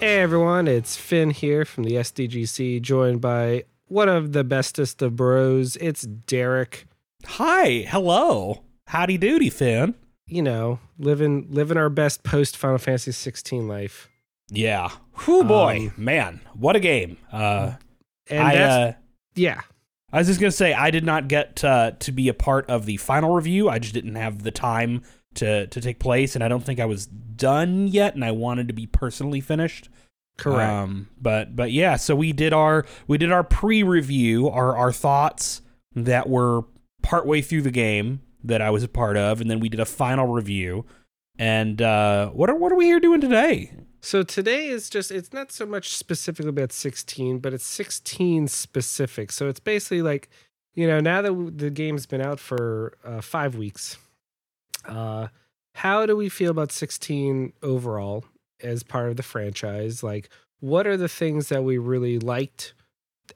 Hey everyone, it's Finn here from the SDGC, joined by one of the bestest of bros. It's Derek. Hi, hello. Howdy doody, Finn. You know, living living our best post Final Fantasy 16 life. Yeah. Whew, boy, Um, man, what a game. Uh, And I, uh, yeah. I was just gonna say I did not get uh, to be a part of the final review. I just didn't have the time to to take place, and I don't think I was done yet. And I wanted to be personally finished. Correct. Um, but but yeah, so we did our we did our pre-review, our our thoughts that were partway through the game that I was a part of, and then we did a final review. And uh, what are what are we here doing today? So today is just it's not so much specifically about 16, but it's 16 specific. So it's basically like, you know, now that the game's been out for uh, 5 weeks. Uh how do we feel about 16 overall as part of the franchise? Like what are the things that we really liked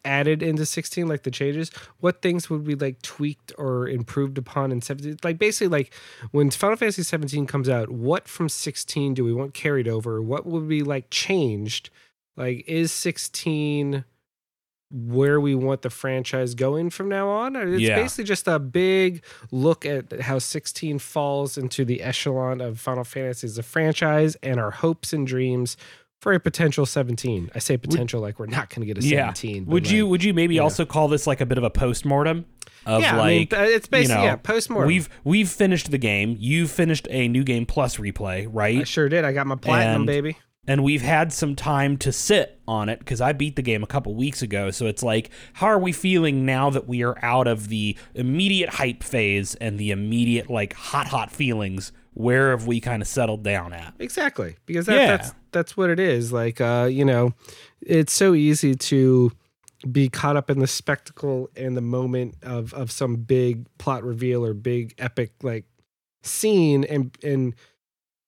added into 16 like the changes? What things would we like tweaked or improved upon in 17? Like basically like when Final Fantasy 17 comes out, what from 16 do we want carried over? What would be like changed? Like, is 16 where we want the franchise going from now on? It's Yeah. basically just a big look at how 16 falls into the echelon of Final Fantasy as a franchise and our hopes and dreams for a potential 17. I say potential like we're not going to get a 17. but Would you would you maybe yeah. also call this like a bit of a postmortem of yeah, like I mean, it's basically you know, yeah, post-mortem. We've we've finished the game. You've finished a new game plus replay, I right? sure did. I got my platinum, And- baby. And we've had some time to sit on it because I beat the game a couple weeks ago. So it's like, how are we feeling now that we are out of the immediate hype phase and the immediate like hot hot feelings? Where have we kind of settled down at? Exactly, because that, Yeah. that's that's what it is. Like, uh, you know, it's so easy to be caught up in the spectacle and the moment of of some big plot reveal or big epic like scene, and and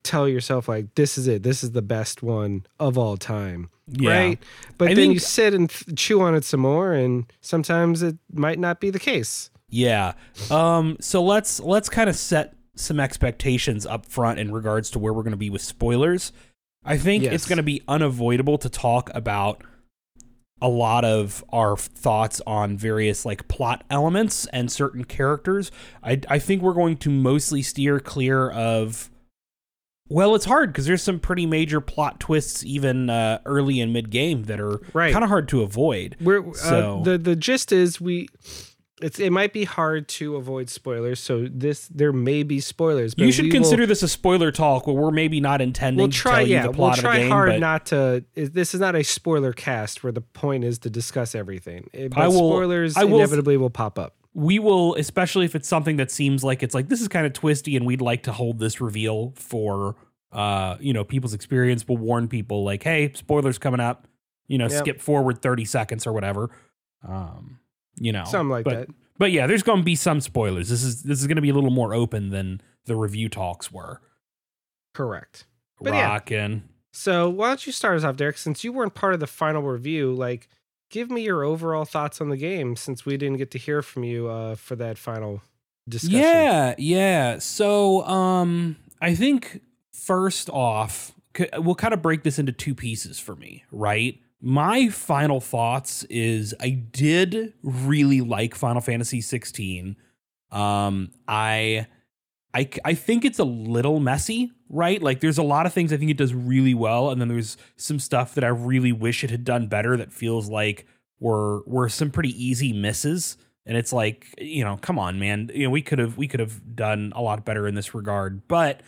tell yourself like, this is it. This is the best one of all time, right? But I then think- you sit and th- chew on it some more, and sometimes it might not be the case. Yeah. Um so let's let's kind of set some expectations up front in regards to where we're going to be with spoilers. I think Yes. it's going to be unavoidable to talk about a lot of our thoughts on various like plot elements and certain characters. I I think we're going to mostly steer clear of well, it's hard because there's some pretty major plot twists even uh, early and mid game that are Right. kind of hard to avoid. We're So- uh, the the gist is we. It's, it might be hard to avoid spoilers, so this there may be spoilers. But You should we will- consider this a spoiler talk where we're maybe not intending we'll to try. tell you Yeah, the we'll try of the game, hard but not to. This is not a spoiler cast where the point is to discuss everything. But I will- spoilers I will- inevitably will pop up. We will, especially if it's something that seems like it's like this is kind of twisty, and we'd like to hold this reveal for uh you know people's experience. We'll warn people like, hey, spoilers coming up. You know, Yep. skip forward thirty seconds or whatever. Um, you know, Something like but, that. But yeah, there's going to be some spoilers. This is this is going to be a little more open than the review talks were. Correct. But yeah. So why don't you start us off, Derek? Since you weren't part of the final review, like give me your overall thoughts on the game since we didn't get to hear from you uh, for that final discussion. Yeah, yeah. So, um, I think first off, we'll kind of break this into two pieces for me, right? My final thoughts is I did really like Final Fantasy 16. Um, I, I, I think it's a little messy, right? Like, there's a lot of things I think it does really well, and then there's some stuff that I really wish it had done better. That feels like were were some pretty easy misses and it's like you know come on man you know we could have we could have done a lot better in this regard but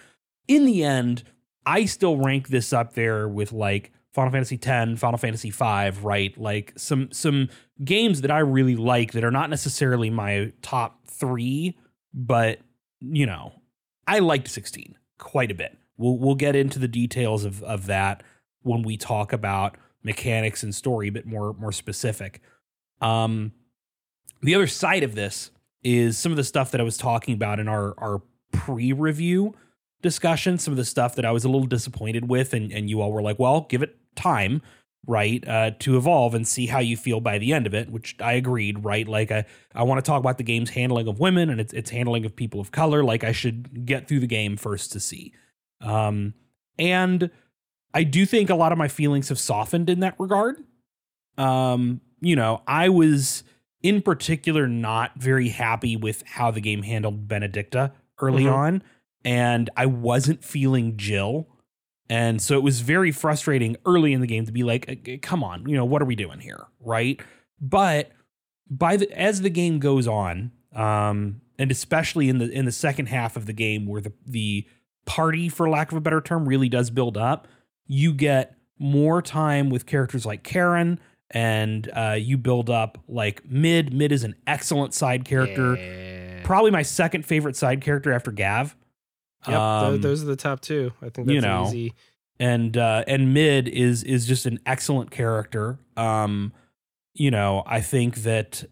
in the end i still rank this up there with like final fantasy X, final fantasy V, right like some some games that i really like that are not necessarily my top 3 but you know i liked 16 quite a bit. We'll we'll get into the details of of that when we talk about mechanics and story a bit more more specific. Um the other side of this is some of the stuff that I was talking about in our our pre-review discussion, some of the stuff that I was a little disappointed with, and, and you all were like, well, give it time, right, uh, to evolve and see how you feel by the end of it, which I agreed, right? Like I, I want to talk about the game's handling of women and its its handling of people of color. Like I should get through the game first to see. Um, and I do think a lot of my feelings have softened in that regard. Um, you know, I was in particular not very happy with how the game handled Benedicta early Mhm. on, and I wasn't feeling Jill. And so it was very frustrating early in the game to be like, "Uh, come on, you know, what are we doing here? Right. But by the as the game goes on, um, and especially in the in the second half of the game where the the party, for lack of a better term, really does build up, you get more time with characters like Charon, and uh, you build up like Mid. Mid is an excellent side character, Yeah. probably my second favorite side character after Gav. Yep, Um, those are the top two. I think that's you know, easy. and uh and mid is is just an excellent character um you know i think that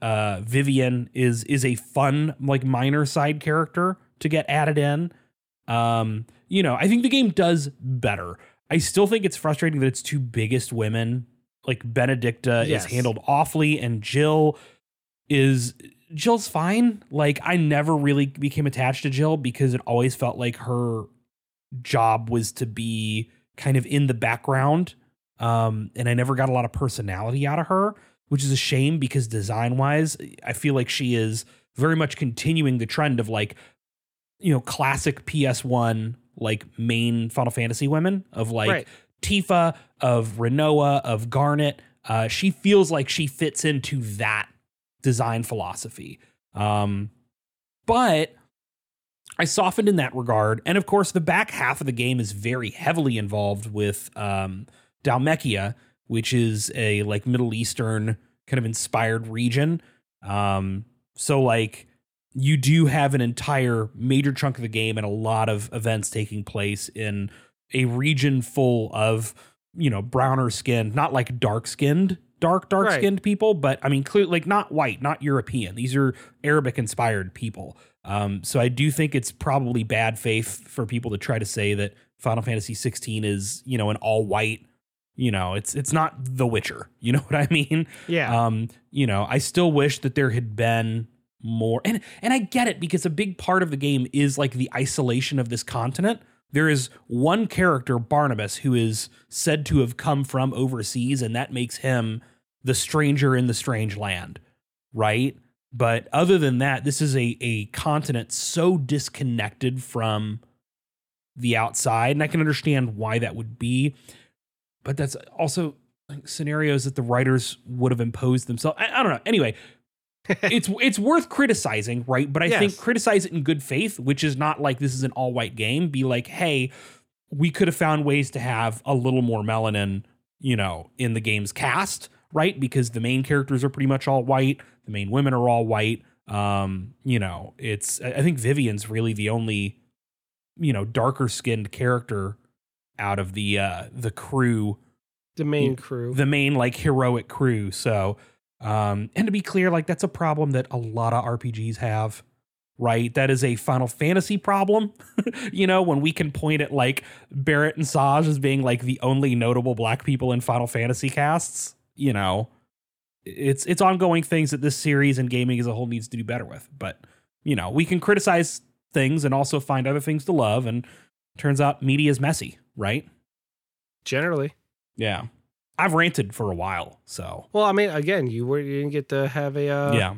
uh vivian is is a fun like minor side character to get added in um you know i think the game does better i still think it's frustrating that its two biggest women like benedicta Yes. is handled awfully and jill is Jill's fine. Like I never really became attached to Jill because it always felt like her job was to be kind of in the background. Um, and I never got a lot of personality out of her, which is a shame because design wise, I feel like she is very much continuing the trend of like, you know, classic PS1 like main Final Fantasy women of like Right. Tifa, of Rinoa, of Garnet. Uh, she feels like she fits into that design philosophy. Um, but I softened in that regard. And of course, the back half of the game is very heavily involved with um, Dhalmekia, which is a like Middle Eastern kind of inspired region. Um, so like you do have an entire major chunk of the game and a lot of events taking place in a region full of you know browner skinned, not like dark skinned, dark dark skinned people, but I mean clear like not white, not European. These are Arabic inspired people. Um, so I do think it's probably bad faith for people to try to say that Final Fantasy 16 is you know an all white. You know, it's it's not The Witcher. You know what I mean? Yeah. Um, you know, I still wish that there had been more and and I get it because a big part of the game is like the isolation of this continent. There is one character, Barnabas, who is said to have come from overseas, and that makes him the stranger in the strange land, right? But other than that, this is a a continent so disconnected from the outside, and I can understand why that would be. But that's also like scenarios that the writers would have imposed themselves. I, I don't know. Anyway, it's it's worth criticizing, right? But I think criticize it in good faith, which is not like this is an all white game. Be like, hey, we could have found ways to have a little more melanin, you know, in the game's cast, right? Because the main characters are pretty much all white, the main women are all white. Um, you know, it's I think Vivian's really the only, you know, darker skinned character out of the uh the crew the main crew. the main like heroic crew. So, um, and to be clear, like that's a problem that a lot of RPGs have, right? That is a Final Fantasy problem. you know, when we can point at like Barrett and Sazh as being like the only notable black people in Final Fantasy casts, you know, it's it's ongoing things that this series and gaming as a whole needs to do better with. But you know, we can criticize things and also find other things to love. And turns out media is messy, right? Generally. Yeah. I've ranted for a while, so Well, I mean, again, you were you didn't get to have a uh, yeah.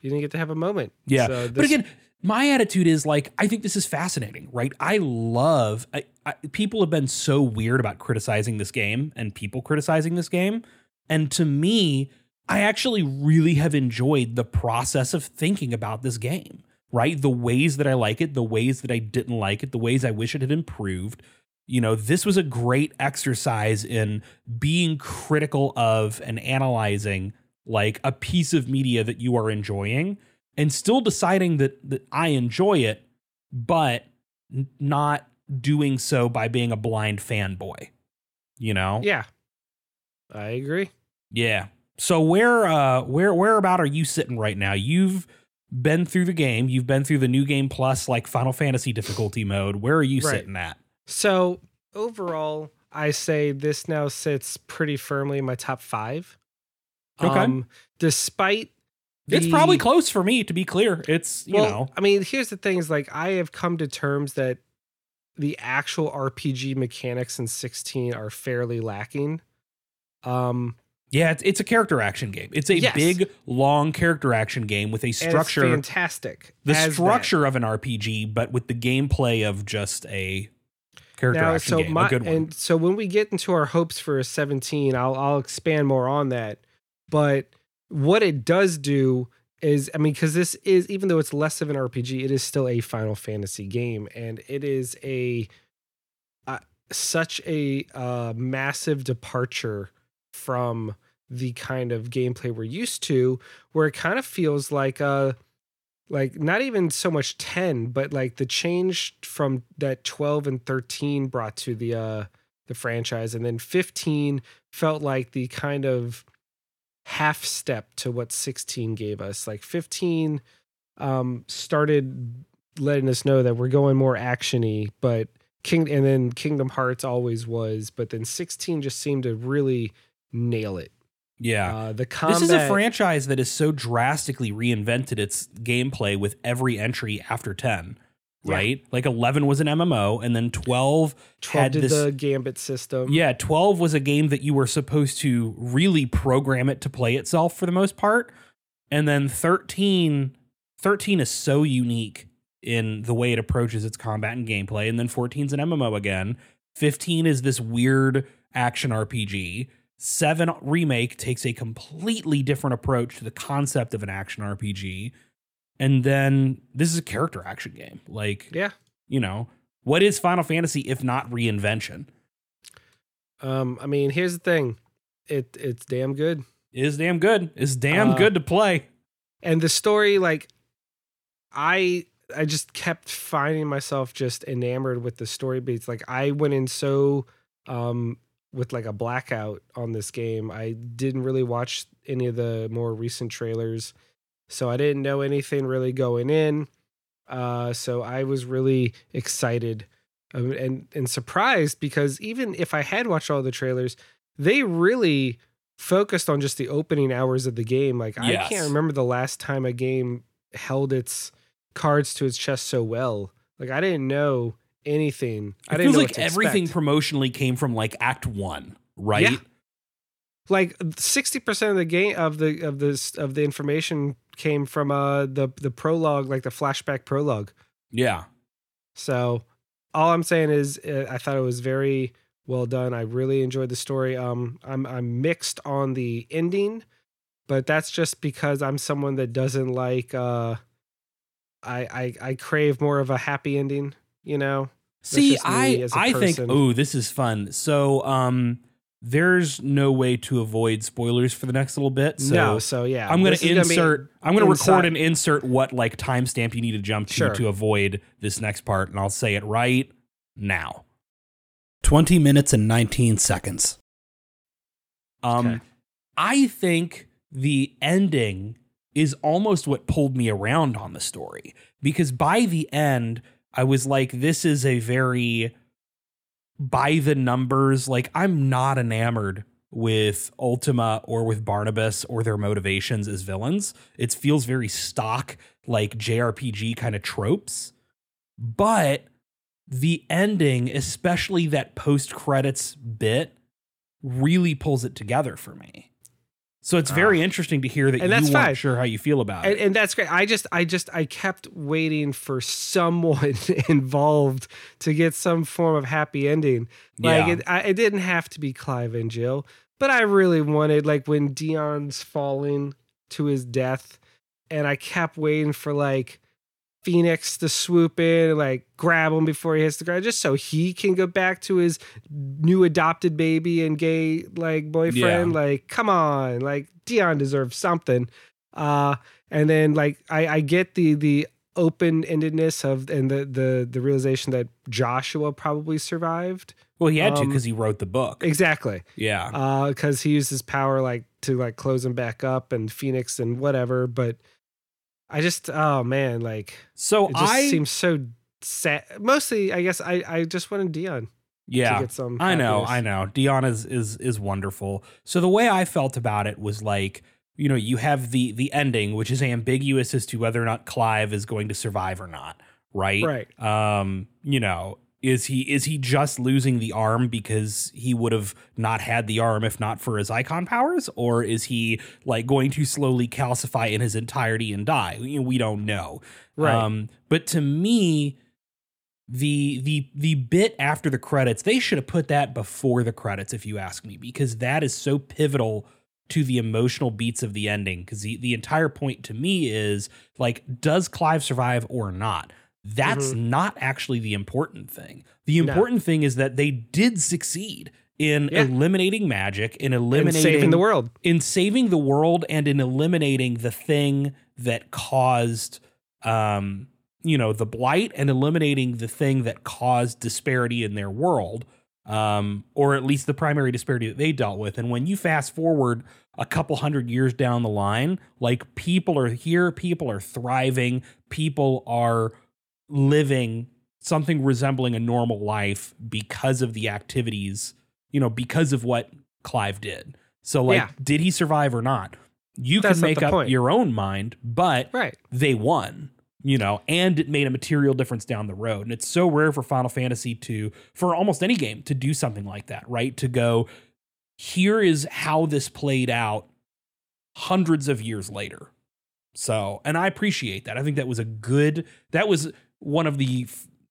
you didn't get to have a moment. Yeah. So But again, my attitude is like I think this is fascinating, right? I love I, I, people have been so weird about criticizing this game and people criticizing this game, and to me, I actually really have enjoyed the process of thinking about this game, right? The ways that I like it, the ways that I didn't like it, the ways I wish it had improved. You know, this was a great exercise in being critical of and analyzing like a piece of media that you are enjoying and still deciding that that I enjoy it, but not doing so by being a blind fanboy. You know? yeah, I agree. Yeah. So where uh where where about are you sitting right now? You've been through the game. You've been through the new game plus like Final Fantasy difficulty mode. Where are you Right. sitting at? So overall, I say this now sits pretty firmly in my top five. Okay. Um, despite it's probably close for me to be clear. It's you well, know I mean, here's the thing: is like I have come to terms that the actual RPG mechanics in 16 are fairly lacking. Um, Yeah, it's, it's a character action game. It's a Yes. big, long character action game with a structure, fantastic. the as that. structure of an RPG, but with the gameplay of just a character now, action so game. my a good one. and so when we get into our hopes for a 17, I'll I'll expand more on that. But what it does do is, I mean, because this is even though it's less of an RPG, it is still a Final Fantasy game, and it is a uh, such a uh, massive departure from the kind of gameplay we're used to, where it kind of feels like uh like not even so much 10 but like the change from that 12 and 13 brought to the uh the franchise and then 15 felt like the kind of half step to what 16 gave us. Like 15 um started letting us know that we're going more actiony but king and then kingdom hearts always was but then 16 just seemed to really nail it yeah. uh the combat This is a franchise that has so drastically reinvented its gameplay with every entry after 10, Yeah. right? Like 11 was an MMO, and then 12 12 had this. the gambit system yeah, 12 was a game that you were supposed to really program it to play itself for the most part. And then 13, 13 is so unique in the way it approaches its combat and gameplay. And then 14 is an MMO again. 15 is this weird action RPG. 7 remake takes a completely different approach to the concept of an action RPG. And then this is a character action game. Like, yeah you know, what is Final Fantasy if not reinvention? Um, I mean, here's the thing. It it's damn good. It is damn good. It's damn Uh, good to play. And the story, like I I just kept finding myself just enamored with the story beats. Like I went in so um with like a blackout on this game. I didn't really watch any of the more recent trailers. So I didn't know anything really going in. Uh so I was really excited um, and and surprised because even if I had watched all the trailers, they really focused on just the opening hours of the game. Like I can't remember the last time a game held its cards to its chest so well. Like I didn't know anything. I It didn't feels like everything expect. promotionally came from like Act One, right? Yeah. like sixty percent of the game of the of this of the information came from uh the the prologue, like the flashback prologue. Yeah. So all I'm saying is uh, I thought it was very well done. I really enjoyed the story. Um I'm I'm mixed on the ending, but that's just because I'm someone that doesn't like uh I I I crave more of a happy ending, you know. See, I as think oh, this is fun. So, um, there's no way to avoid spoilers for the next little bit. So no, so yeah. I'm gonna insert. I'm going to record and insert what like timestamp you need to jump to Sure. to avoid this next part, and I'll say it right now. Twenty minutes and nineteen seconds. Um, Okay. I think the ending is almost what pulled me around on the story because by the end, I was like, this is a very by the numbers. Like, I'm not enamored with Ultima or with Barnabas or their motivations as villains. It feels very stock, like JRPG kind of tropes. But the ending, especially that post credits bit, really pulls it together for me. So it's very ah. interesting to hear that And you that's weren't fine. sure how you feel about and, it. and that's great. I just, I just, I kept waiting for someone involved to get some form of happy ending. Like Yeah. it, I, it didn't have to be Clive and Jill, but I really wanted, like when Dion's falling to his death, and I kept waiting for like Phoenix to swoop in and like grab him before he hits the ground, just so he can go back to his new adopted baby and gay like boyfriend. Yeah. Like, come on, like Dion deserves something. Uh, and then like I, I get the the open endedness of and the the the realization that Joshua probably survived. well, he had to um, because he wrote the book. Exactly. Yeah. Uh, because he used his power like to like close him back up and Phoenix and whatever. But I just oh man, like so it just I seems so sad. Mostly, I guess I I just wanted Dion yeah. to get some. I know, happiness. I know. Dion is is is wonderful. So the way I felt about it was like, you know, you have the the ending, which is ambiguous as to whether or not Clive is going to survive or not, right? Right. Um, you know, is he is he just losing the arm because he would have not had the arm if not for his Eikon powers? Or is he like going to slowly calcify in his entirety and die? We, don't know. Right. um but to me the the the bit after the credits they should have put that before the credits if you ask me because that is so pivotal to the emotional beats of the ending. Because the, the entire point to me is like does clive survive or not that's not actually the important thing the Mm-hmm. No. important thing is that they did succeed in Yeah. eliminating magic in and eliminating saving the world. in saving the world and in eliminating the thing that caused um you know the blight and eliminating the thing that caused disparity in their world um or at least the primary disparity that they dealt with and when you fast forward a couple hundred years down the line like people are here people are thriving people are living something resembling a normal life because of the activities you know because of what Clive did so like Yeah. did he survive or not you That's can make up point. your own mind but Right. they won you know and it made a material difference down the road and it's so rare for final fantasy to for almost any game to do something like that right to go here is how this played out hundreds of years later so and i appreciate that i think that was a good that was one of the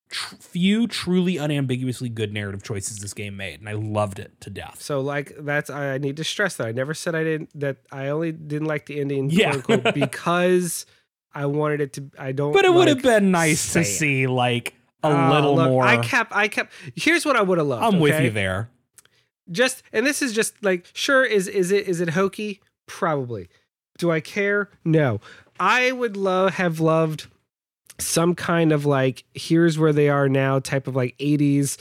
tr- few truly unambiguously good narrative choices this game made and i loved it to death So like that's I need to stress that I never said I didn't that I only didn't like the ending Yeah. quote, unquote, because I wanted it to I don't but it would have been nice to it. see like a Oh, little look, more I kept I kept here's what I would have loved. i'm with you there Just and this is just like sure is is it is it hokey? Probably. Do I care? No. I would love have loved some kind of like here's where they are now type of like 80s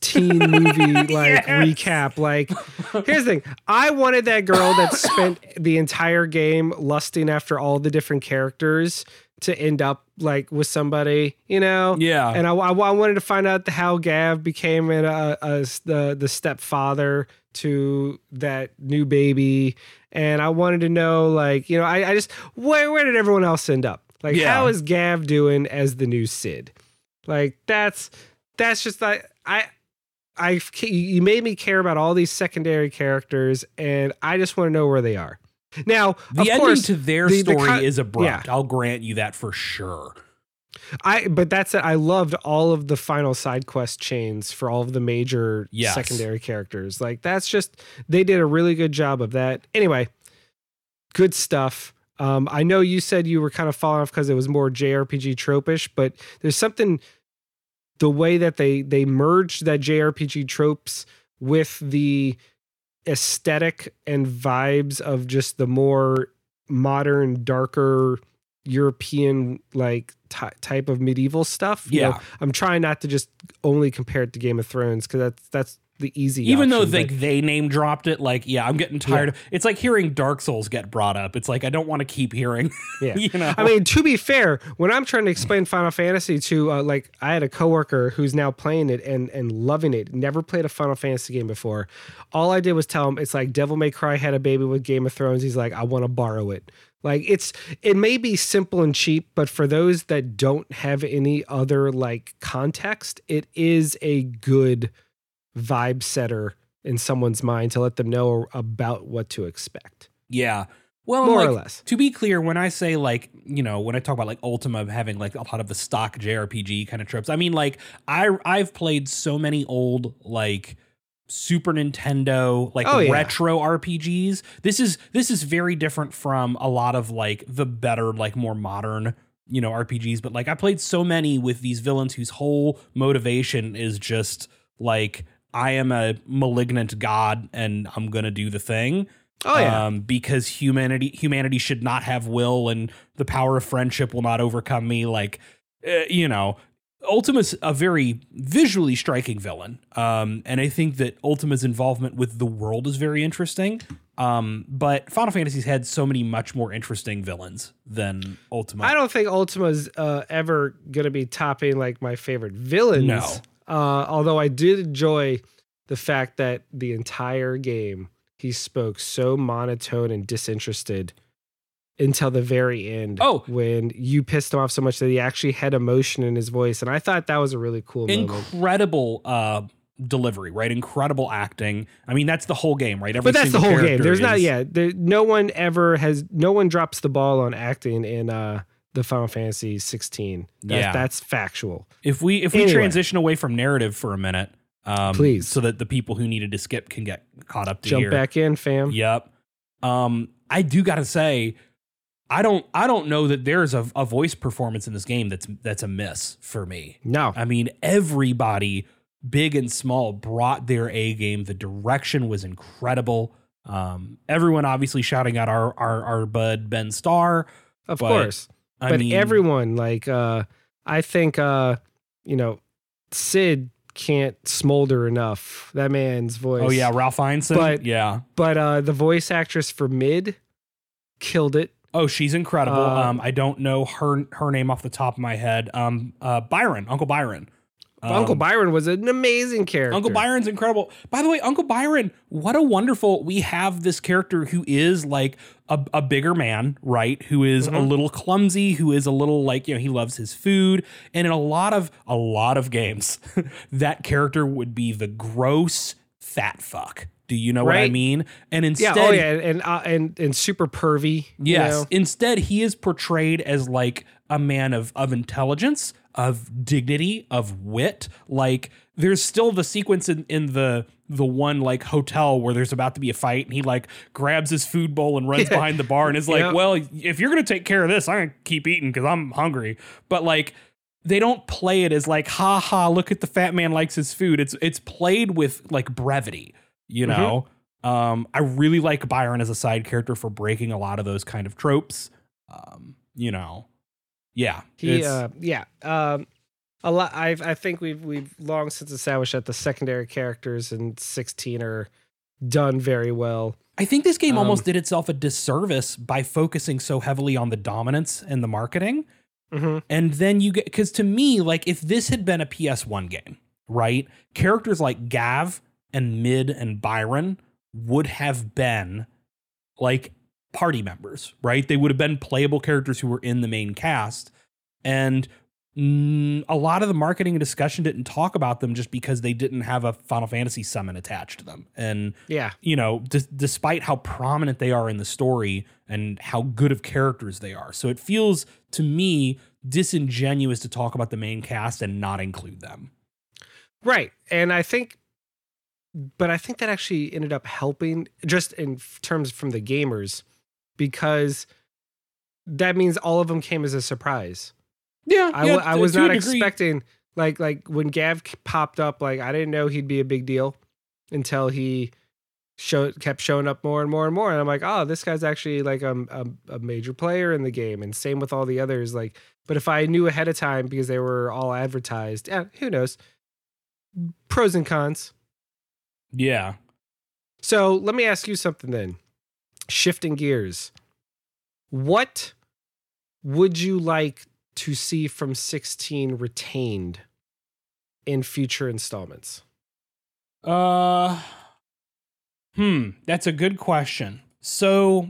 teen movie like Yes. recap. Like here's the thing. I wanted that girl that spent the entire game lusting after all the different characters to end up like with somebody you know? Yeah. And I, I, I wanted to find out how Gav became a, a, a- the the stepfather to that new baby, and I wanted to know like you know I, I just where where did everyone else end up? Like Yeah. how is Gav doing as the new Cid? Like that's that's just like I. I you made me care about all these secondary characters, and I just want to know where they are. Now, the of ending course, to their the- the story con- is abrupt. yeah. I'll grant you that for sure. I but that's it. I loved all of the final side quest chains for all of the major Yes. secondary characters. Like that's just they did a really good job of that. Anyway, good stuff. Um, I know you said you were kind of falling off because it was more JRPG tropish, but there's something the way that they they merged that JRPG tropes with the aesthetic and vibes of just the more modern, darker European like ty type of medieval stuff. You Yeah. know, I'm trying not to just only compare it to Game of Thrones because that's that's the easy. Even though option, they but- they name dropped it, like yeah, I'm getting tired. of It's like hearing Dark Souls get brought up. It's like I don't want to keep hearing. Yeah. you know. I mean, to be fair, when I'm trying to explain Final Fantasy to uh, like, I had a coworker who's now playing it and and loving it. Never played a Final Fantasy game before. All I did was tell him it's like Devil May Cry had a baby with Game of Thrones. He's like, I want to borrow it. Like it's it may be simple and cheap, but for those that don't have any other like context, it is a good vibe setter in someone's mind to let them know about what to expect. yeah. Well, More like, or less. To be clear, when I say like, you know, when I talk about like Ultima having like a lot of the stock JRPG kind of tropes, I mean like I I've played so many old like Super Nintendo like Oh, yeah. retro RPGs. This is this is very different from a lot of like the better like more modern you know RPGs but like I played so many with these villains whose whole motivation is just like I am a malignant god and I'm going to do the thing Oh yeah. um, because humanity humanity should not have will and the power of friendship will not overcome me like uh, you know ultima's a very visually striking villain um, and i think that ultima's involvement with the world is very interesting um, but final fantasy's had so many much more interesting villains than ultima I don't think Ultima's uh, ever gonna be topping like my favorite villains. No. Uh, although I did enjoy the fact that the entire game he spoke so monotone and disinterested until the very end. Oh. when you pissed him off so much that he actually had emotion in his voice, and I thought that was a really cool incredible uh delivery right incredible acting i mean that's the whole game right Every But that's the whole game. There's not is- yeah. There, no one ever has. No one drops the ball on acting in uh the Final Fantasy 16. That, Yeah. that's factual. if we if we Anyway. transition away from narrative for a minute um Please. so that the people who needed to skip can get caught up to Jump here. back in, fam. Yep. Um, I do gotta say, I don't I don't know that there's a, a voice performance in this game that's that's a miss for me. No, I mean, everybody, big and small, brought their A game. The direction was incredible. Um, everyone obviously shouting out our our, our bud Ben Starr. of course. I but mean, everyone like uh I think uh you know Cid can't smolder enough. That man's voice. Oh yeah, Ralph Ineson. But- yeah. But uh the voice actress for Mid killed it. Oh, she's incredible. Uh, um, I don't know her her name off the top of my head. Um, uh, Byron, Uncle Byron. Uncle Um, Byron was an amazing character. Uncle Byron's incredible. By the way, Uncle Byron, what a wonderful. We have this character who is like a, a bigger man, right? Who is a Mhm. little clumsy, who is a little like, you know, he loves his food. And in a lot of a lot of games, that character would be the gross fat fuck. Do you know what I mean? And Yeah, instead oh yeah, and uh, and and super pervy. you Yes. know? Instead, he is portrayed as like a man of of intelligence, of dignity, of wit. Like there's still the sequence in, in the the one like hotel where there's about to be a fight and he like grabs his food bowl and runs behind the bar and is like, Yeah. "Well, if you're going to take care of this, I'm going to keep eating cuz I'm hungry." But like they don't play it as like, "Ha ha, look at the fat man likes his food." It's it's played with like brevity, you Mm-hmm. know. Um, I really like Byron as a side character for breaking a lot of those kind of tropes. Um, you know, yeah, He uh yeah. Um a lot I I think we've we've long since established that the secondary characters in 16 are done very well. I think this game um, almost did itself a disservice by focusing so heavily on the Dominants and the marketing. hmm And then you get because to me, like if this had been a PS1 game, right? Characters like Gav and Mid and Byron would have been like party members, right? They would have been playable characters who were in the main cast. And mm, a lot of the marketing and discussion didn't talk about them just because they didn't have a Final Fantasy summon attached to them. And Yeah. you know, d- despite how prominent they are in the story and how good of characters they are. So it feels to me disingenuous to talk about the main cast and not include them. Right. And I think but I think that actually ended up helping just in terms from the gamers because that means all of them came as a surprise. Yeah, I was not expecting like like when Gav popped up like I didn't know he'd be a big deal until he showed kept showing up more and more and more and I'm like oh this guy's actually like a, a, a major player in the game and same with all the others like but if I knew ahead of time because they were all advertised yeah who knows pros and cons Yeah. so let me ask you something then. Shifting gears. What would you like to see from 16 retained in future installments? Uh Hmm, that's a good question. So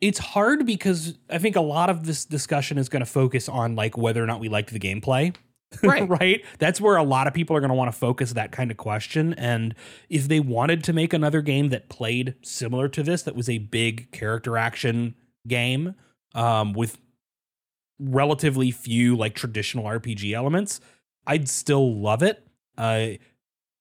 it's hard because I think a lot of this discussion is going to focus on like whether or not we liked the gameplay. Right. right? That's where a lot of people are going to want to focus that kind of question. And if they wanted to make another game that played similar to this, that was a big character action game um, with relatively few like traditional RPG elements, I'd still love it. Uh,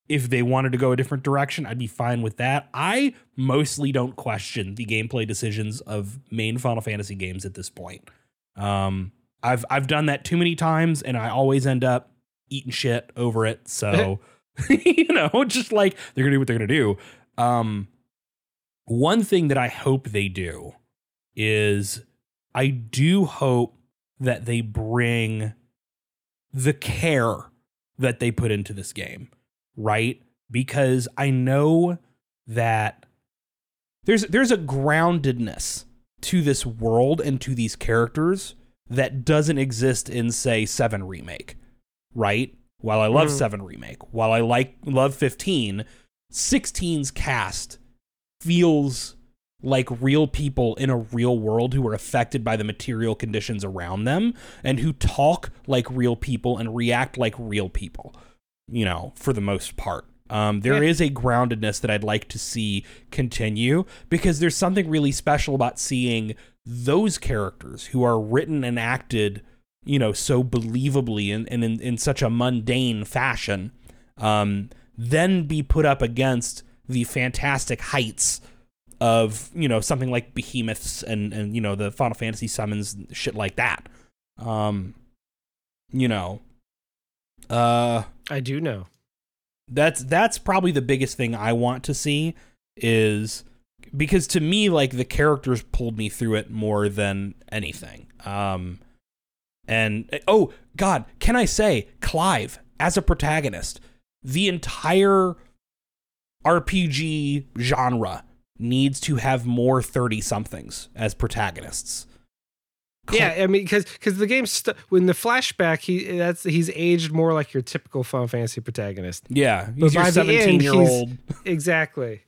if they wanted to go a different direction, I'd be fine with that. I mostly don't question the gameplay decisions of main Final Fantasy games at this point. Um, I've I've done that too many times, and I always end up eating shit over it. So you know, just like they're gonna do what they're gonna do. Um, one thing that I hope they do is I do hope that they bring the care that they put into this game, right? Because I know that there's there's a groundedness to this world and to these characters that doesn't exist in say 7 remake, right? While I love Mhm. 7 remake, while I like love 15, 16's cast feels like real people in a real world who are affected by the material conditions around them and who talk like real people and react like real people, you know, for the most part. Um, there Yeah. is a groundedness that I'd like to see continue because there's something really special about seeing those characters who are written and acted, you know, so believably and, and in, in such a mundane fashion, um, then be put up against the fantastic heights of, you know, something like behemoths and, and you know, the Final Fantasy summons, shit like that. Um, you know, uh, I do know. that's that's probably the biggest thing I want to see is because to me like the characters pulled me through it more than anything. Um and oh god, can I say Clive as a protagonist, the entire RPG genre needs to have more 30 somethings as protagonists. Yeah, I mean, because because the game st- when the flashback, he that's he's aged more like your typical Final Fantasy protagonist. Yeah, But he's your by the end, 17 year old. Exactly.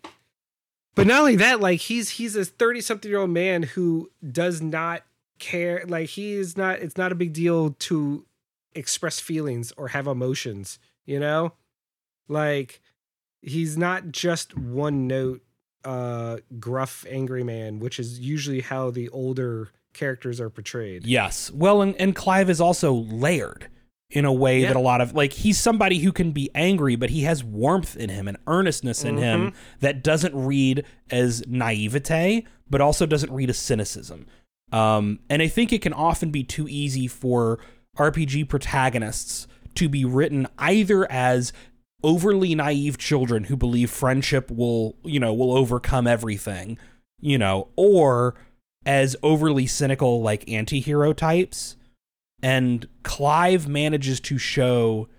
But not only that, like he's he's a thirty something year old man who does not care. Like he is not. It's not a big deal to express feelings or have emotions. You know, like he's not just one note, uh, gruff, angry man, which is usually how the older characters are portrayed. Yes. Well, and, and Clive is also layered in a way Yeah. that a lot of like he's somebody who can be angry, but he has warmth in him and earnestness in him that doesn't read as naivete, but also doesn't read as cynicism. Um, and I think it can often be too easy for RPG protagonists to be written either as overly naive children who believe friendship will, you know, will overcome everything, you know, or as overly cynical like anti-hero types. And Clive manages to show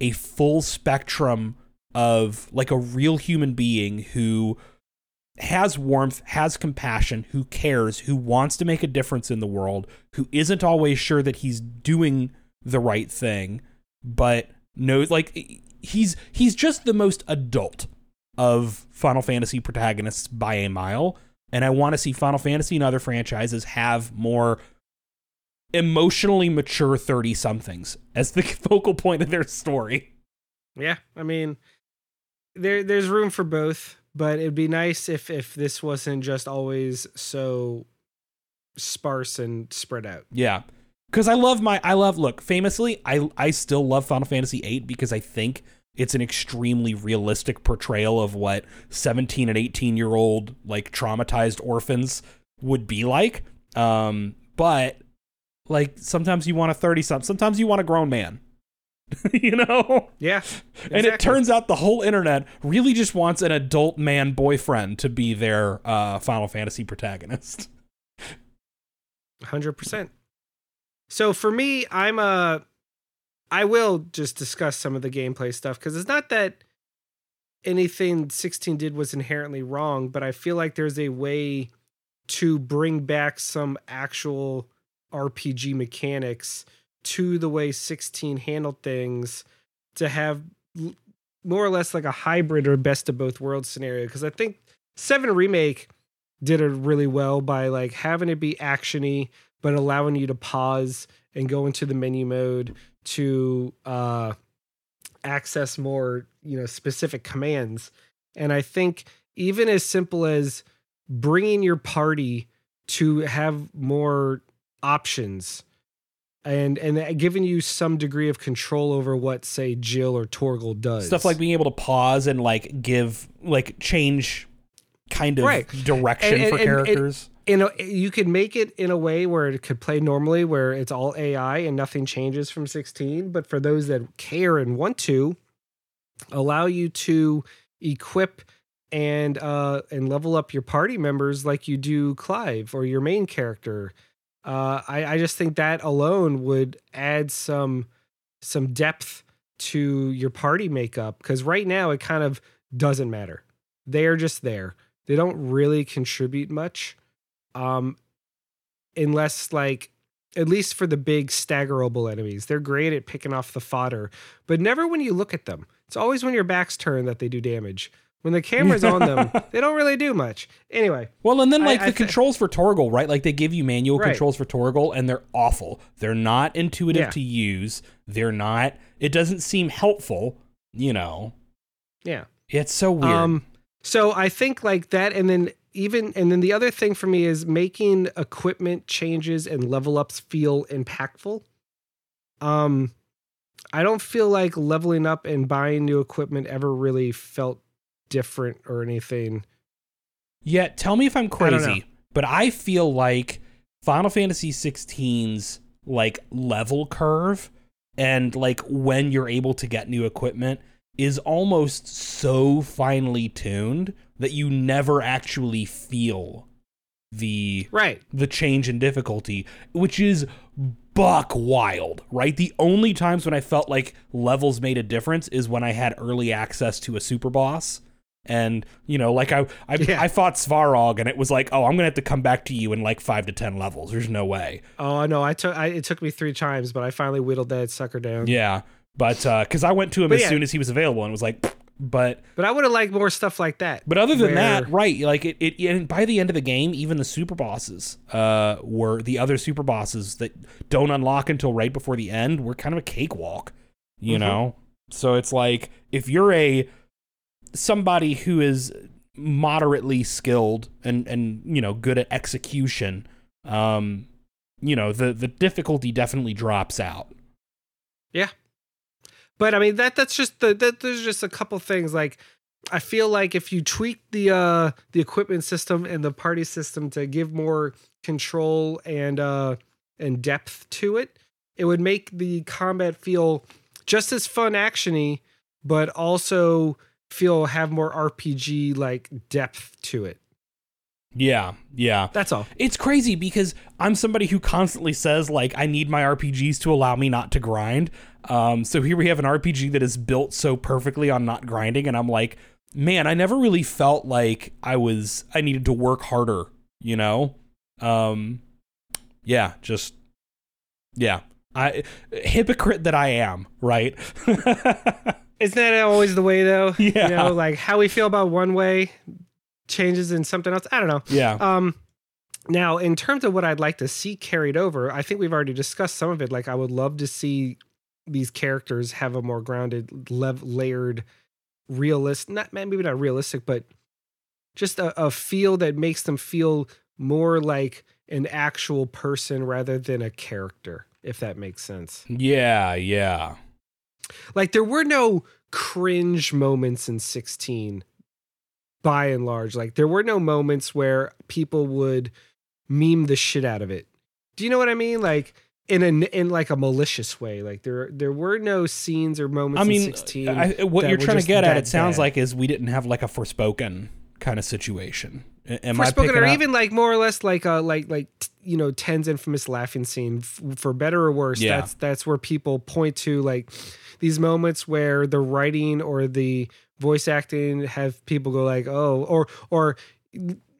a full spectrum of like a real human being who has warmth, has compassion, who cares, who wants to make a difference in the world, who isn't always sure that he's doing the right thing, but knows like he's he's just the most adult of Final Fantasy protagonists by a mile. And I want to see Final Fantasy and other franchises have more emotionally mature 30 somethings as the focal point of their story. Yeah, I mean, there there's room for both, but it'd be nice if if this wasn't just always so sparse and spread out. Yeah. Cuz I love my I love look, famously I I still love Final Fantasy 8 because I think it's an extremely realistic portrayal of what 17 and 18 year old like traumatized orphans would be like. Um but like sometimes you want a 30 something, sometimes you want a grown man. you know? Yeah, And it turns out the whole internet really just wants an adult man boyfriend to be their uh, Final Fantasy protagonist. hundred percent. So for me, I'm a. I will just discuss some of the gameplay stuff because it's not that anything 16 did was inherently wrong, but I feel like there's a way to bring back some actual RPG mechanics to the way 16 handled things to have more or less like a hybrid or best of both worlds scenario. Because I think 7 Remake did it really well by like having it be actiony, but allowing you to pause and go into the menu mode to uh, access more, you know, specific commands. And I think even as simple as bringing your party to have more options and and giving you some degree of control over what say Jill or Torgal does. Stuff like being able to pause and like give, like change kind of Right. direction And- for and- and- characters. You know you could make it in a way where it could play normally where it's all ai and nothing changes from 16 but for those that care and want to allow you to equip and uh and level up your party members like you do clive or your main character. Uh i i just think that alone would add some some depth to your party makeup because right now it kind of doesn't matter. They're just there. They don't really contribute much um unless like at least for the big staggerable enemies they're great at picking off the fodder but never when you look at them it's always when your back's turned that they do damage When the camera's on them, they don't really do much. Anyway, Well, and then like I the thi- controls for Torgal, right? Like they give you manual Right. controls for Torgal, and they're awful. They're not intuitive Yeah. to use. They're not. It doesn't seem helpful. You know, yeah. it's so weird. Um, so I think like that, and then even and then the other thing for me is making equipment changes and level ups feel impactful. Um, I don't feel like leveling up and buying new equipment ever really felt different or anything. Yeah, tell me if I'm crazy, know. but I feel like Final Fantasy 16's like level curve and like when you're able to get new equipment is almost so finely tuned that you never actually feel the Right. the change in difficulty, which is buck wild, right? The only times when I felt like levels made a difference is when I had early access to a super boss. And, you know, like I I, Yeah. I fought Svarog and it was like, oh, I'm gonna have to come back to you in like five to ten levels. There's no way. Oh, no. I took. I, it took me three times, but I finally whittled that sucker down. Yeah. But uh because I went to him But as yeah. soon as he was available and was like but But I would have liked more stuff like that. But other than where- that, right? Like it, it, and by the end of the game, even the super bosses, uh, were the other super bosses that don't unlock until right before the end. Were kind of a cakewalk, you Mhm. know. So it's like if you're a somebody who is moderately skilled and and you know good at execution, um, you know the the difficulty definitely drops out. But I mean that that's just the that there's just a couple things like I feel like if you tweak the uh the equipment system and the party system to give more control and uh and depth to it, it would make the combat feel just as fun actiony, but also feel have more RPG like depth to it. Yeah, yeah. That's all. It's crazy because I'm somebody who constantly says like I need my RPGs to allow me not to grind. Um, so here we have an RPG that is built so perfectly on not grinding, and I'm like, man, I never really felt like I was I needed to work harder. You know, um, yeah, just yeah, I hypocrite that I am, right? Isn't that always the way though? Yeah. You know, like how we feel about one way changes in something else. I don't know. yeah, Um, now, in terms of what I'd like to see carried over, I think we've already discussed some of it. Like, I would love to see these characters have a more grounded, lev- layered, realist, not maybe not realistic, but just a, a feel that makes them feel more like an actual person rather than a character, if that makes sense. yeah, yeah. Like, there were no cringe moments in 16 by and large. Like there were no moments where people would meme the shit out of it. Do you know what I mean? Like in a in like a malicious way. Like there there were no scenes or moments I mean, in 16. I, what you're trying to get at, it sounds bad. like, is we didn't have like a Forspoken kind of situation. Am Forspoken or even like more or less like a like like you know Ten's infamous laughing scene for better or worse. Yeah. That's that's where people point to like these moments where the writing or the voice acting have people go like oh or or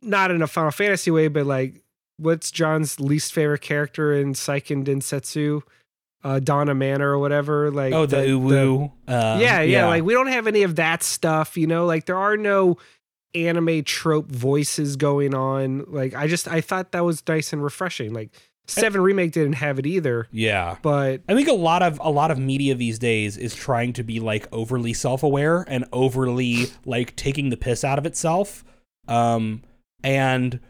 not in a Final Fantasy way, but like what's John's least favorite character in Seiken Densetsu? Uh, Donna Manor or whatever. Like oh, the, uwu. uh, yeah, yeah, Like we don't have any of that stuff, you know. Like there are no anime trope voices going on. Like I just I thought that was nice and refreshing. Like Seven remake didn't have it either, yeah. but I think a lot of a lot of media these days is trying to be like overly self-aware and overly like taking the piss out of itself. Um, and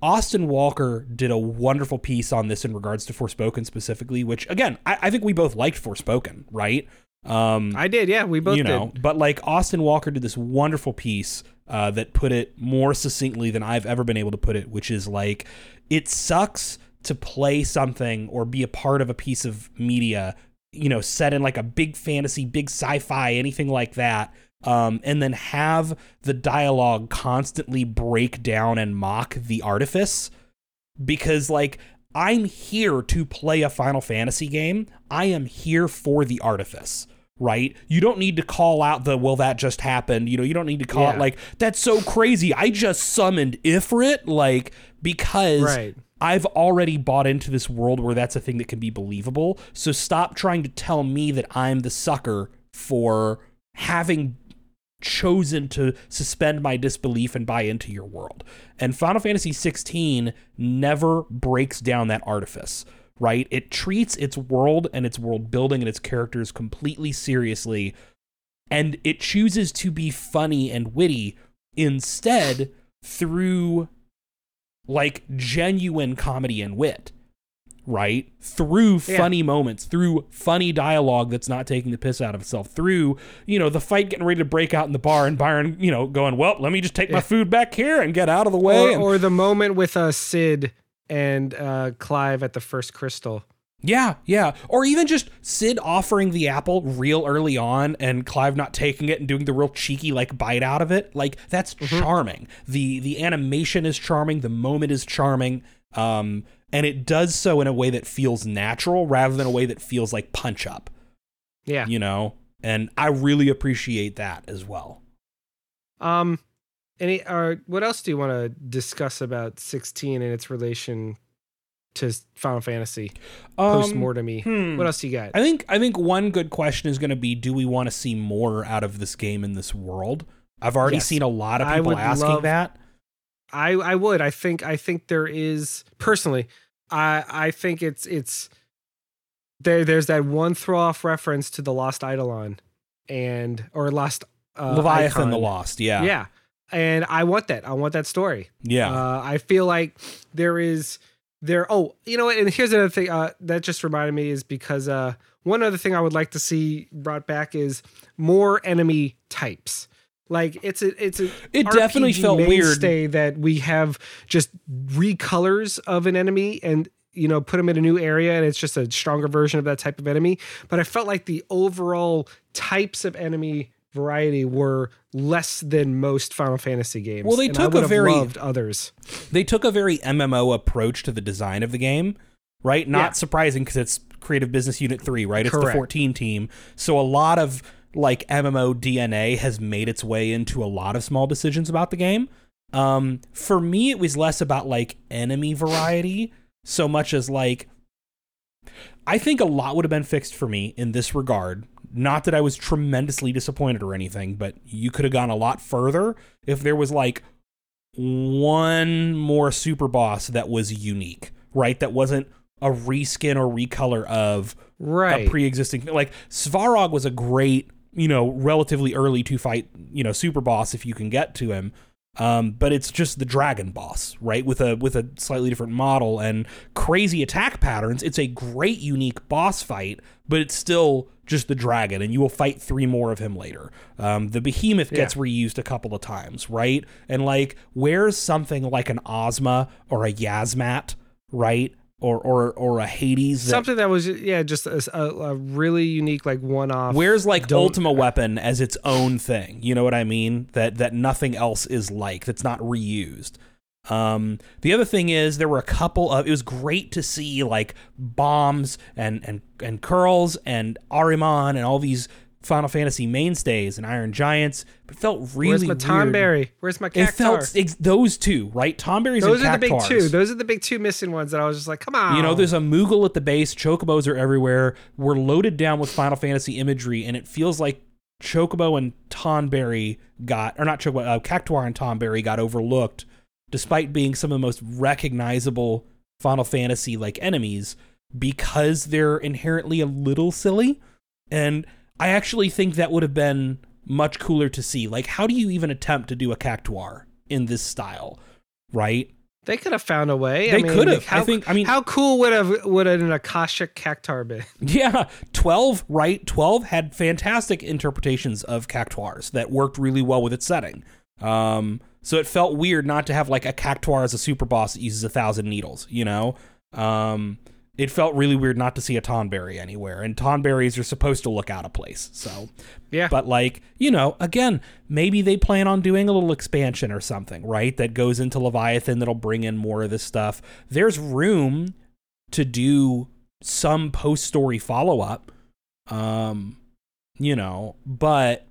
Austin Walker did a wonderful piece on this in regards to Forspoken specifically, which again, I, I think we both liked Forspoken, right? Um, I did. Yeah, we both you know, did. but like Austin Walker did this wonderful piece uh, that put it more succinctly than I've ever been able to put it, which is like, it sucks to play something or be a part of a piece of media, you know, set in like a big fantasy, big sci-fi, anything like that. Um, and then have the dialogue constantly break down and mock the artifice because like I'm here to play a Final Fantasy game. I am here for the artifice, right? You don't need to call out the well that just happened. You know, you don't need to call it like that's so crazy. I just summoned Ifrit like because Right. I've already bought into this world where that's a thing that can be believable. So stop trying to tell me that I'm the sucker for having chosen to suspend my disbelief and buy into your world. And Final Fantasy 16 never breaks down that artifice, right? It treats its world and its world building and its characters completely seriously and it chooses to be funny and witty instead through like genuine comedy and wit right through Yeah. funny moments through funny dialogue that's not taking the piss out of itself through you know the fight getting ready to break out in the bar and byron you know going well let me just take my food back here and get out of the way Or, and- or the moment with uh, Cid and uh, Clive at the first crystal. Yeah, yeah. Or even just Cid offering the apple real early on and Clive not taking it and doing the real cheeky like bite out of it. Like that's charming. The the animation is charming, the moment is charming. Um and it does so in a way that feels natural rather than a way that feels like punch up, Yeah. you know? And I really appreciate that as well. Um, any or what else do you want to discuss about 16 and its relation to Final Fantasy post Um, mortem hmm. What else you got? I think I think one good question is going to be do we want to see more out of this game in this world? I've already Yes. seen a lot of people asking love- that. I I would. I think I think there is personally. I I think it's it's there. There's that one throw off reference to the Lost Eidolon, and or Lost uh, Leviathan Eikon. the Lost, yeah. Yeah, and I want that. I want that story. Yeah. Uh, I feel like there is there. Oh, you know what? And here's another thing uh, that just reminded me is because uh, one other thing I would like to see brought back is more enemy types. Like it's a it's a It definitely RPG felt weird. that we have just recolors of an enemy and you know put them in a new area and it's just a stronger version of that type of enemy. But I felt like the overall types of enemy variety were less than most Final Fantasy games. Well, they took a very- loved others. they took a very MMO approach to the design of the game, right? Not Yeah. surprising because it's Creative Business Unit 3, right? It's the 14 team. So a lot of like MMO DNA has made its way into a lot of small decisions about the game. Um, for me, it was less about like enemy variety, so much as like I think a lot would have been fixed for me in this regard. Not that I was tremendously disappointed or anything, but you could have gone a lot further if there was like one more super boss that was unique, right? That wasn't a reskin or recolor of Right. a pre-existing like Svarog was a great, you know, relatively early to fight, you know, super boss if you can get to him. Um, but it's just the dragon boss, right? With a with a slightly different model and crazy attack patterns. It's a great unique boss fight, but it's still just the dragon, and you will fight three more of him later. Um, the behemoth gets reused a couple of times, right? And like, where's something like an Ozma or a Yiazmat, right? Or or or a Hades that Something that was yeah, just a, a, a really unique like one off. Where's like Ultima Weapon as its own thing? You know what I mean? That that nothing else is like. That's not reused. Um, the other thing is there were a couple of. It was great to see like bombs and and and coeurls and Ahriman and all these Final Fantasy mainstays and Iron Giants. But it felt really Where's my weird. Tonberry? Where's my Cactuar? It felt ex- those two right. Tom Tonberries Those are the big Cactuars. two. Those are the big two missing ones that I was just like, come on. You know, there's a Moogle at the base. Chocobos are everywhere. We're loaded down with Final Fantasy imagery, and it feels like Chocobo and Tom Tonberry got, or not Chocobo, uh, Cactuar and Tonberry got overlooked, despite being some of the most recognizable Final Fantasy like enemies because they're inherently a little silly. And I actually think that would have been much cooler to see. Like, how do you even attempt to do a Cactuar in this style, right? They could have found a way. They I mean, could have. like, How, I think- I mean- how cool would have would an Akashic Cactuar been? Yeah, 12, right? 12 had fantastic interpretations of cactuars that worked really well with its setting. Um, so it felt weird not to have like a cactuar as a super boss that uses a thousand needles, you know? Um, it felt really weird not to see a tonberry anywhere, and tonberries are supposed to look out of place. So, Yeah. but like, you know, again, maybe they plan on doing a little expansion or something, right? That goes into Leviathan that'll bring in more of this stuff. There's room to do some post story follow up. Um, you know, but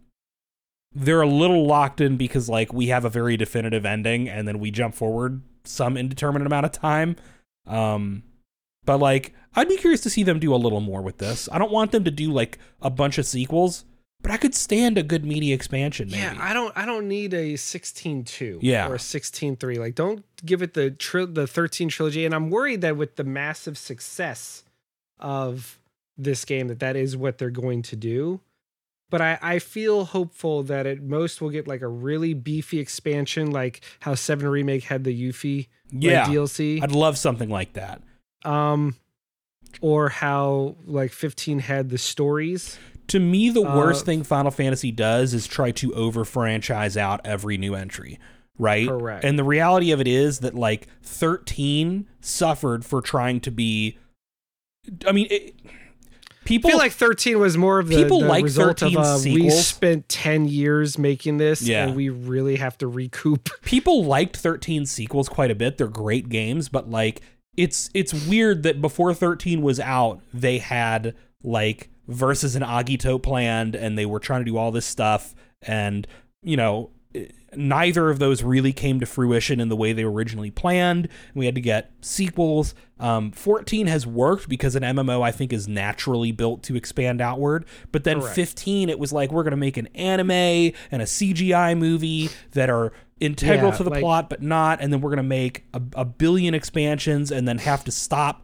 they're a little locked in because like we have a very definitive ending and then we jump forward some indeterminate amount of time. Um but like I'd be curious to see them do a little more with this. I don't want them to do like a bunch of sequels, but I could stand a good media expansion. Maybe. Yeah, I don't I don't need a 16-2 Yeah. or a 16-3. Like don't give it the tri- the 13 trilogy and I'm worried that with the massive success of this game that that is what they're going to do. But I, I feel hopeful that at most we'll get like a really beefy expansion, like how Seven Remake had the Yuffie like, yeah, DLC. I'd love something like that. Um or how like 15 had the stories To me, the Uh, worst thing Final Fantasy does is try to over franchise out every new entry, right? Correct. And the reality of it is that like 13 suffered for trying to be. I mean, it, people I feel like 13 was more of the, People the like result 13 of uh, we spent 10 years making this Yeah. and we really have to recoup. people liked 13 sequels quite a bit. They're great games, but like it's it's weird that before 13 was out, they had like versus an Agito planned and they were trying to do all this stuff and you know neither of those really came to fruition in the way they were originally planned. We had to get sequels. Um, 14 has worked because an MMO I think is naturally built to expand outward. But then Correct. 15, it was like we're going to make an anime and a CGI movie that are integral Yeah, to the like- plot but not. And then we're going to make a, a billion expansions and then have to stop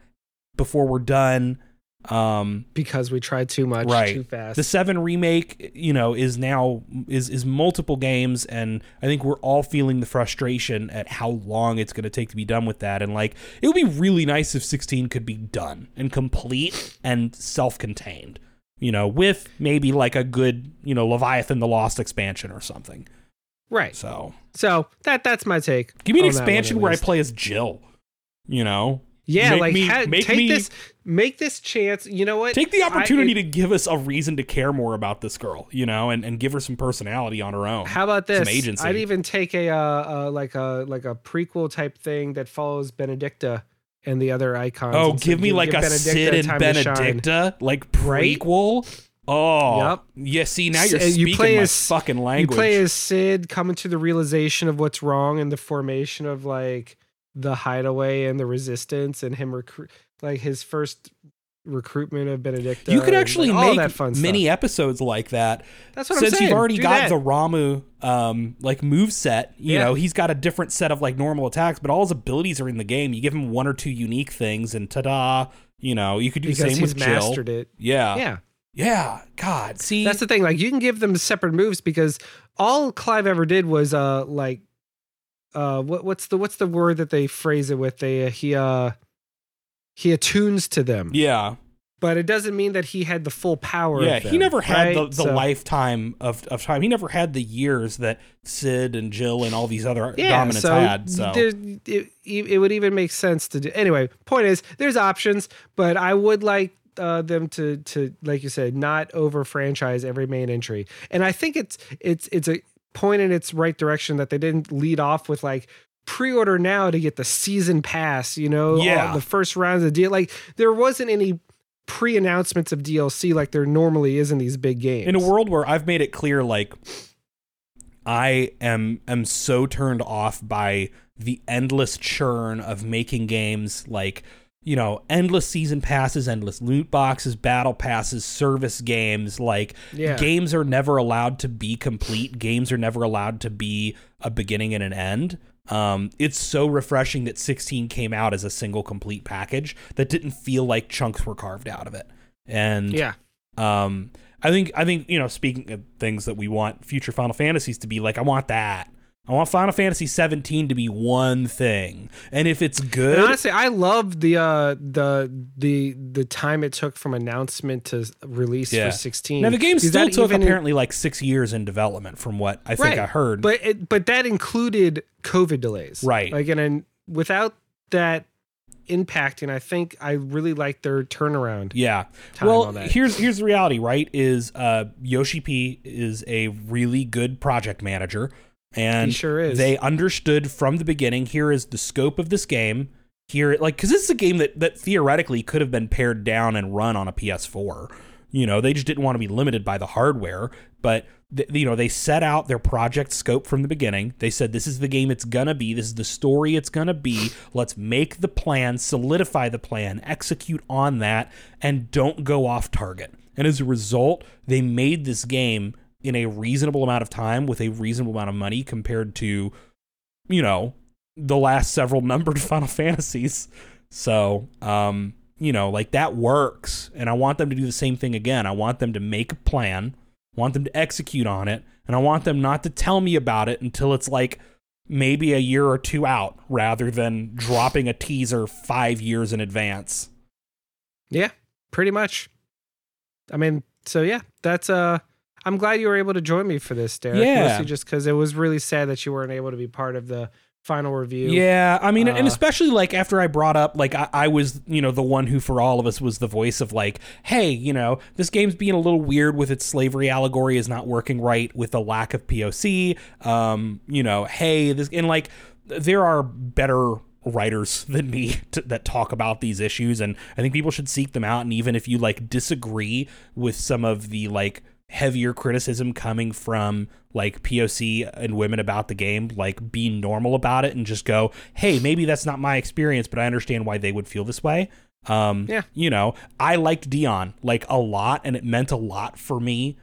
before we're done. Um, because we tried too much Right. too fast. the seven remake you know is now is is multiple games and i think we're all feeling the frustration at how long it's going to take to be done with that and like it would be really nice if 16 could be done and complete and self-contained you know with maybe like a good you know leviathan the lost expansion or something right. so So that that's my take. give me an expansion where i play as jill you know Yeah, make like me- ha- make take me- this make this chance. You know what? take the I- opportunity it- to give us a reason to care more about this girl you know and, and give her some personality on her own How about this? some agency. I'd even take a uh, uh like a like a prequel type thing that follows Benedicta and the other Eikons. Oh, give me like a Benedicta Cid and time to shine. Benedicta like Right? prequel. Oh, Yep. Yeah, see now you're uh, you speaking play my as- fucking You language. play as Cid coming to the realization of what's wrong and the formation of like the hideaway and the resistance and him recruit like his first recruitment of Benedicta. you could and, actually like, all make that fun mini stuff. episodes like that. That's what Since I'm saying. Since you've already Do got that. the Ramuh um like move set, you Yeah. know, he's got a different set of like normal attacks, but all his abilities are in the game. You give him one or two unique things and ta-da, you know, you could do the same he's with Jill. mastered it. Yeah. Yeah. Yeah. God. See That's the thing. Like you can give them separate moves because all Clive ever did was uh like uh what what's the what's the word that they phrase it with? They uh, he uh he attunes to them. Yeah. But it doesn't mean that he had the full power. Yeah, of he never had right? the, the So- lifetime of, of time. He never had the years that Cid and Jill and all these other Yeah, dominants so had. So there- it, it would even make sense to do. Anyway, point is, there's options, but I would like uh, them to to like you said, not over franchise every main entry. And I think it's it's it's a point in its right direction that they didn't lead off with like pre-order now to get the season pass. You know, Yeah. the first rounds of the deal. Like there wasn't any pre-announcements of DLC like there normally is in these big games. in a world where I've made it clear, like I am am so turned off by the endless churn of making games like you know endless season passes endless loot boxes battle passes service games like Yeah. games are never allowed to be complete games are never allowed to be a beginning and an end um, it's so refreshing that 16 came out as a single complete package that didn't feel like chunks were carved out of it and yeah. um, I think I think you know, speaking of things that we want future Final Fantasies to be like, I want that. I want Final Fantasy 17 to be one thing, and if it's good, And honestly, I love the uh the the the time it took from announcement to release Yeah. for 16. now the game Because still took even- apparently like six years in development, from what I think Right. I heard. but it, but that included COVID delays, Right. Like and, and without that impacting, I think I really like their turnaround. yeah, time well, on that. here's here's the reality, right? Is uh, Yoshi P is a really good project manager, and He sure is. They understood from the beginning. Here is the scope of this game. Here, like, because this is a game that that theoretically could have been pared down and run on a PS4. You know, they just didn't want to be limited by the hardware, but th- you know, they set out their project scope from the beginning. They said this is the game it's going to be, this is the story it's going to be. Let's make the plan, solidify the plan, execute on that and don't go off target. And as a result, they made this game in a reasonable amount of time with a reasonable amount of money compared to you know, the last several numbered Final Fantasies. So, um, you know, like that works. And I want them to do the same thing again. I want them to make a plan, want them to execute on it, and I want them not to tell me about it until it's like maybe a year or two out rather than dropping a teaser five years in advance. Yeah, pretty much. I mean, so yeah, that's uh I'm glad you were able to join me for this, Derek. Yeah. Mostly just because it was really sad that you weren't able to be part of the final review. Yeah, I mean, and Uh, especially like after I brought up, like I, I was, you know, the one who for all of us was the voice of like, hey, you know, this game's being a little weird with its slavery allegory is not working right with the lack of POC. Um, you know, hey, this and like there are better writers than me to, that talk about these issues and i think people should seek them out and even if you like disagree with some of the like heavier criticism coming from like POC and women about the game, like be normal about it and just go, hey, maybe that's not my experience, but I understand why they would feel this way. Um, Yeah. you know, I liked Dion like a lot, and it meant a lot for me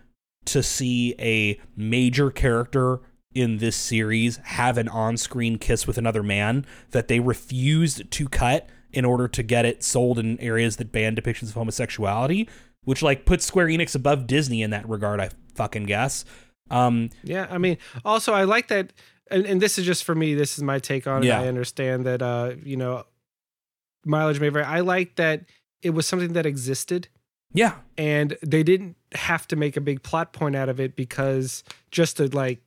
to see a major character in this series have an on-screen kiss with another man that they refused to cut in order to get it sold in areas that ban depictions of homosexuality, which like puts Square Enix above Disney in that regard, I fucking guess. Um, Yeah, I mean, also I like that, and, and this is just for me. This is my take on it. I understand that, uh, you know, mileage may vary. I like that it was something that existed, yeah, and they didn't have to make a big plot point out of it because just to like,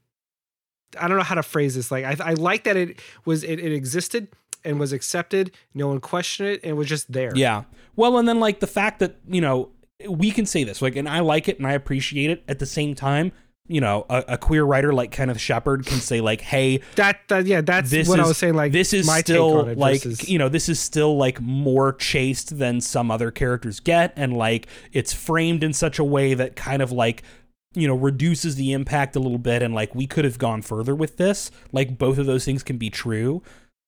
I don't know how to phrase this. Like, I, I like that it was it, it existed and was accepted. No one questioned it, and it was just there. Yeah. Well, and then like the fact that, you know, we can say this, like, and I like it and I appreciate it at the same time. You know, a, a queer writer like Kenneth Shepard can say like, "Hey, That, that yeah, that's this what is I was saying. Like, this is still take on it like versus- you know this is still like more chaste than some other characters get, and like it's framed in such a way that kind of like you know reduces the impact a little bit, and like we could have gone further with this. Like both of those things can be true.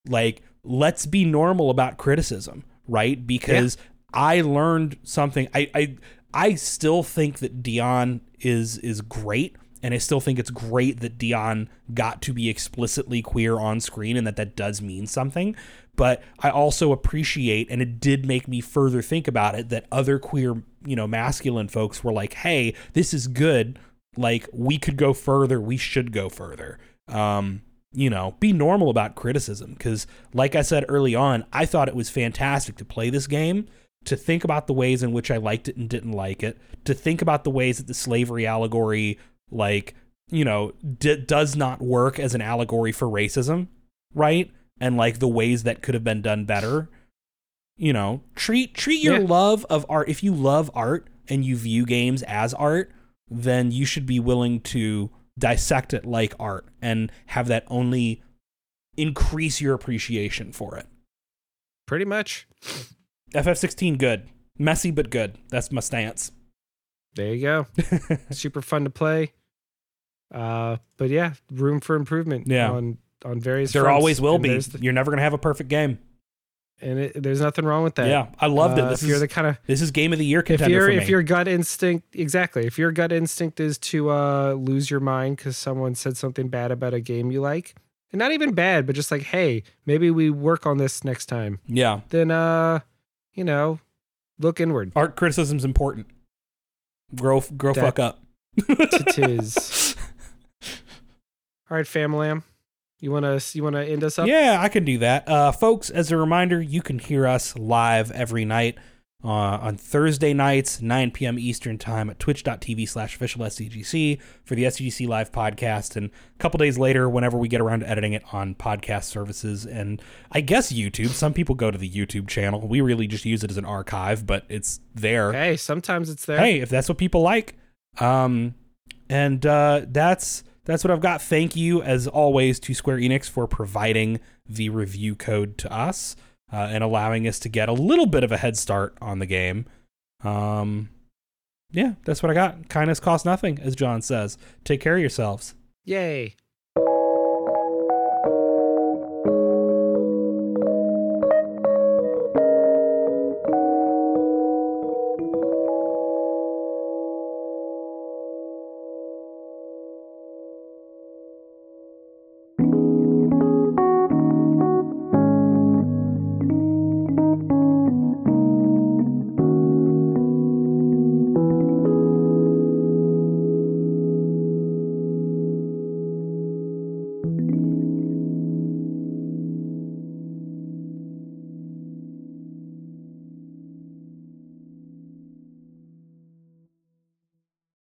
Like let's be normal about criticism, right? Because I learned something. I I I still think that Dion is is great and I still think it's great that Dion got to be explicitly queer on screen and that that does mean something. But I also appreciate, and it did make me further think about it, that other queer, you know, masculine folks were like, hey, this is good. Like, we could go further. We should go further. Um, you know, be normal about criticism. Because, like I said early on, I thought it was fantastic to play this game to think about the ways in which I liked it and didn't like it, to think about the ways that the slavery allegory, like, you know, d- does not work as an allegory for racism, right? And like the ways that could have been done better. You know, treat treat your Yeah. love of art. If you love art and you view games as art, then you should be willing to dissect it like art and have that only increase your appreciation for it. pretty much. FF16 good. Messy but good. That's my stance. There you go. Super fun to play. Uh, but yeah, room for improvement. Yeah. on on various. there fronts. always will And be. the- You're never going to have a perfect game. and it, there's nothing wrong with that. Yeah, I loved Uh, it. This if you're is the kind of this is game of the year if contender me. if your gut instinct exactly if your gut instinct is to uh lose your mind because someone said something bad about a game you like and not even bad but just like hey maybe we work on this next time yeah, then uh you know look inward art criticism's important. Grow grow That- fuck up. Tis. all right family you want to you want to end us up Yeah, I can do that. Uh, folks, as a reminder, you can hear us live every night uh, on Thursday nights, 9 p.m. Eastern Time at twitch.tv slash official SCGC for the SCGC Live podcast. And a couple days later, whenever we get around to editing it on podcast services and I guess YouTube. Some people go to the YouTube channel. We really just use it as an archive, but it's there hey sometimes it's there hey, if that's what people like. Um, and uh, that's that's what I've got. Thank you, as always, to Square Enix for providing the review code to us uh, and allowing us to get a little bit of a head start on the game. Um, yeah, that's what I got. Kindness costs nothing, as John says. Take care of yourselves. Yay.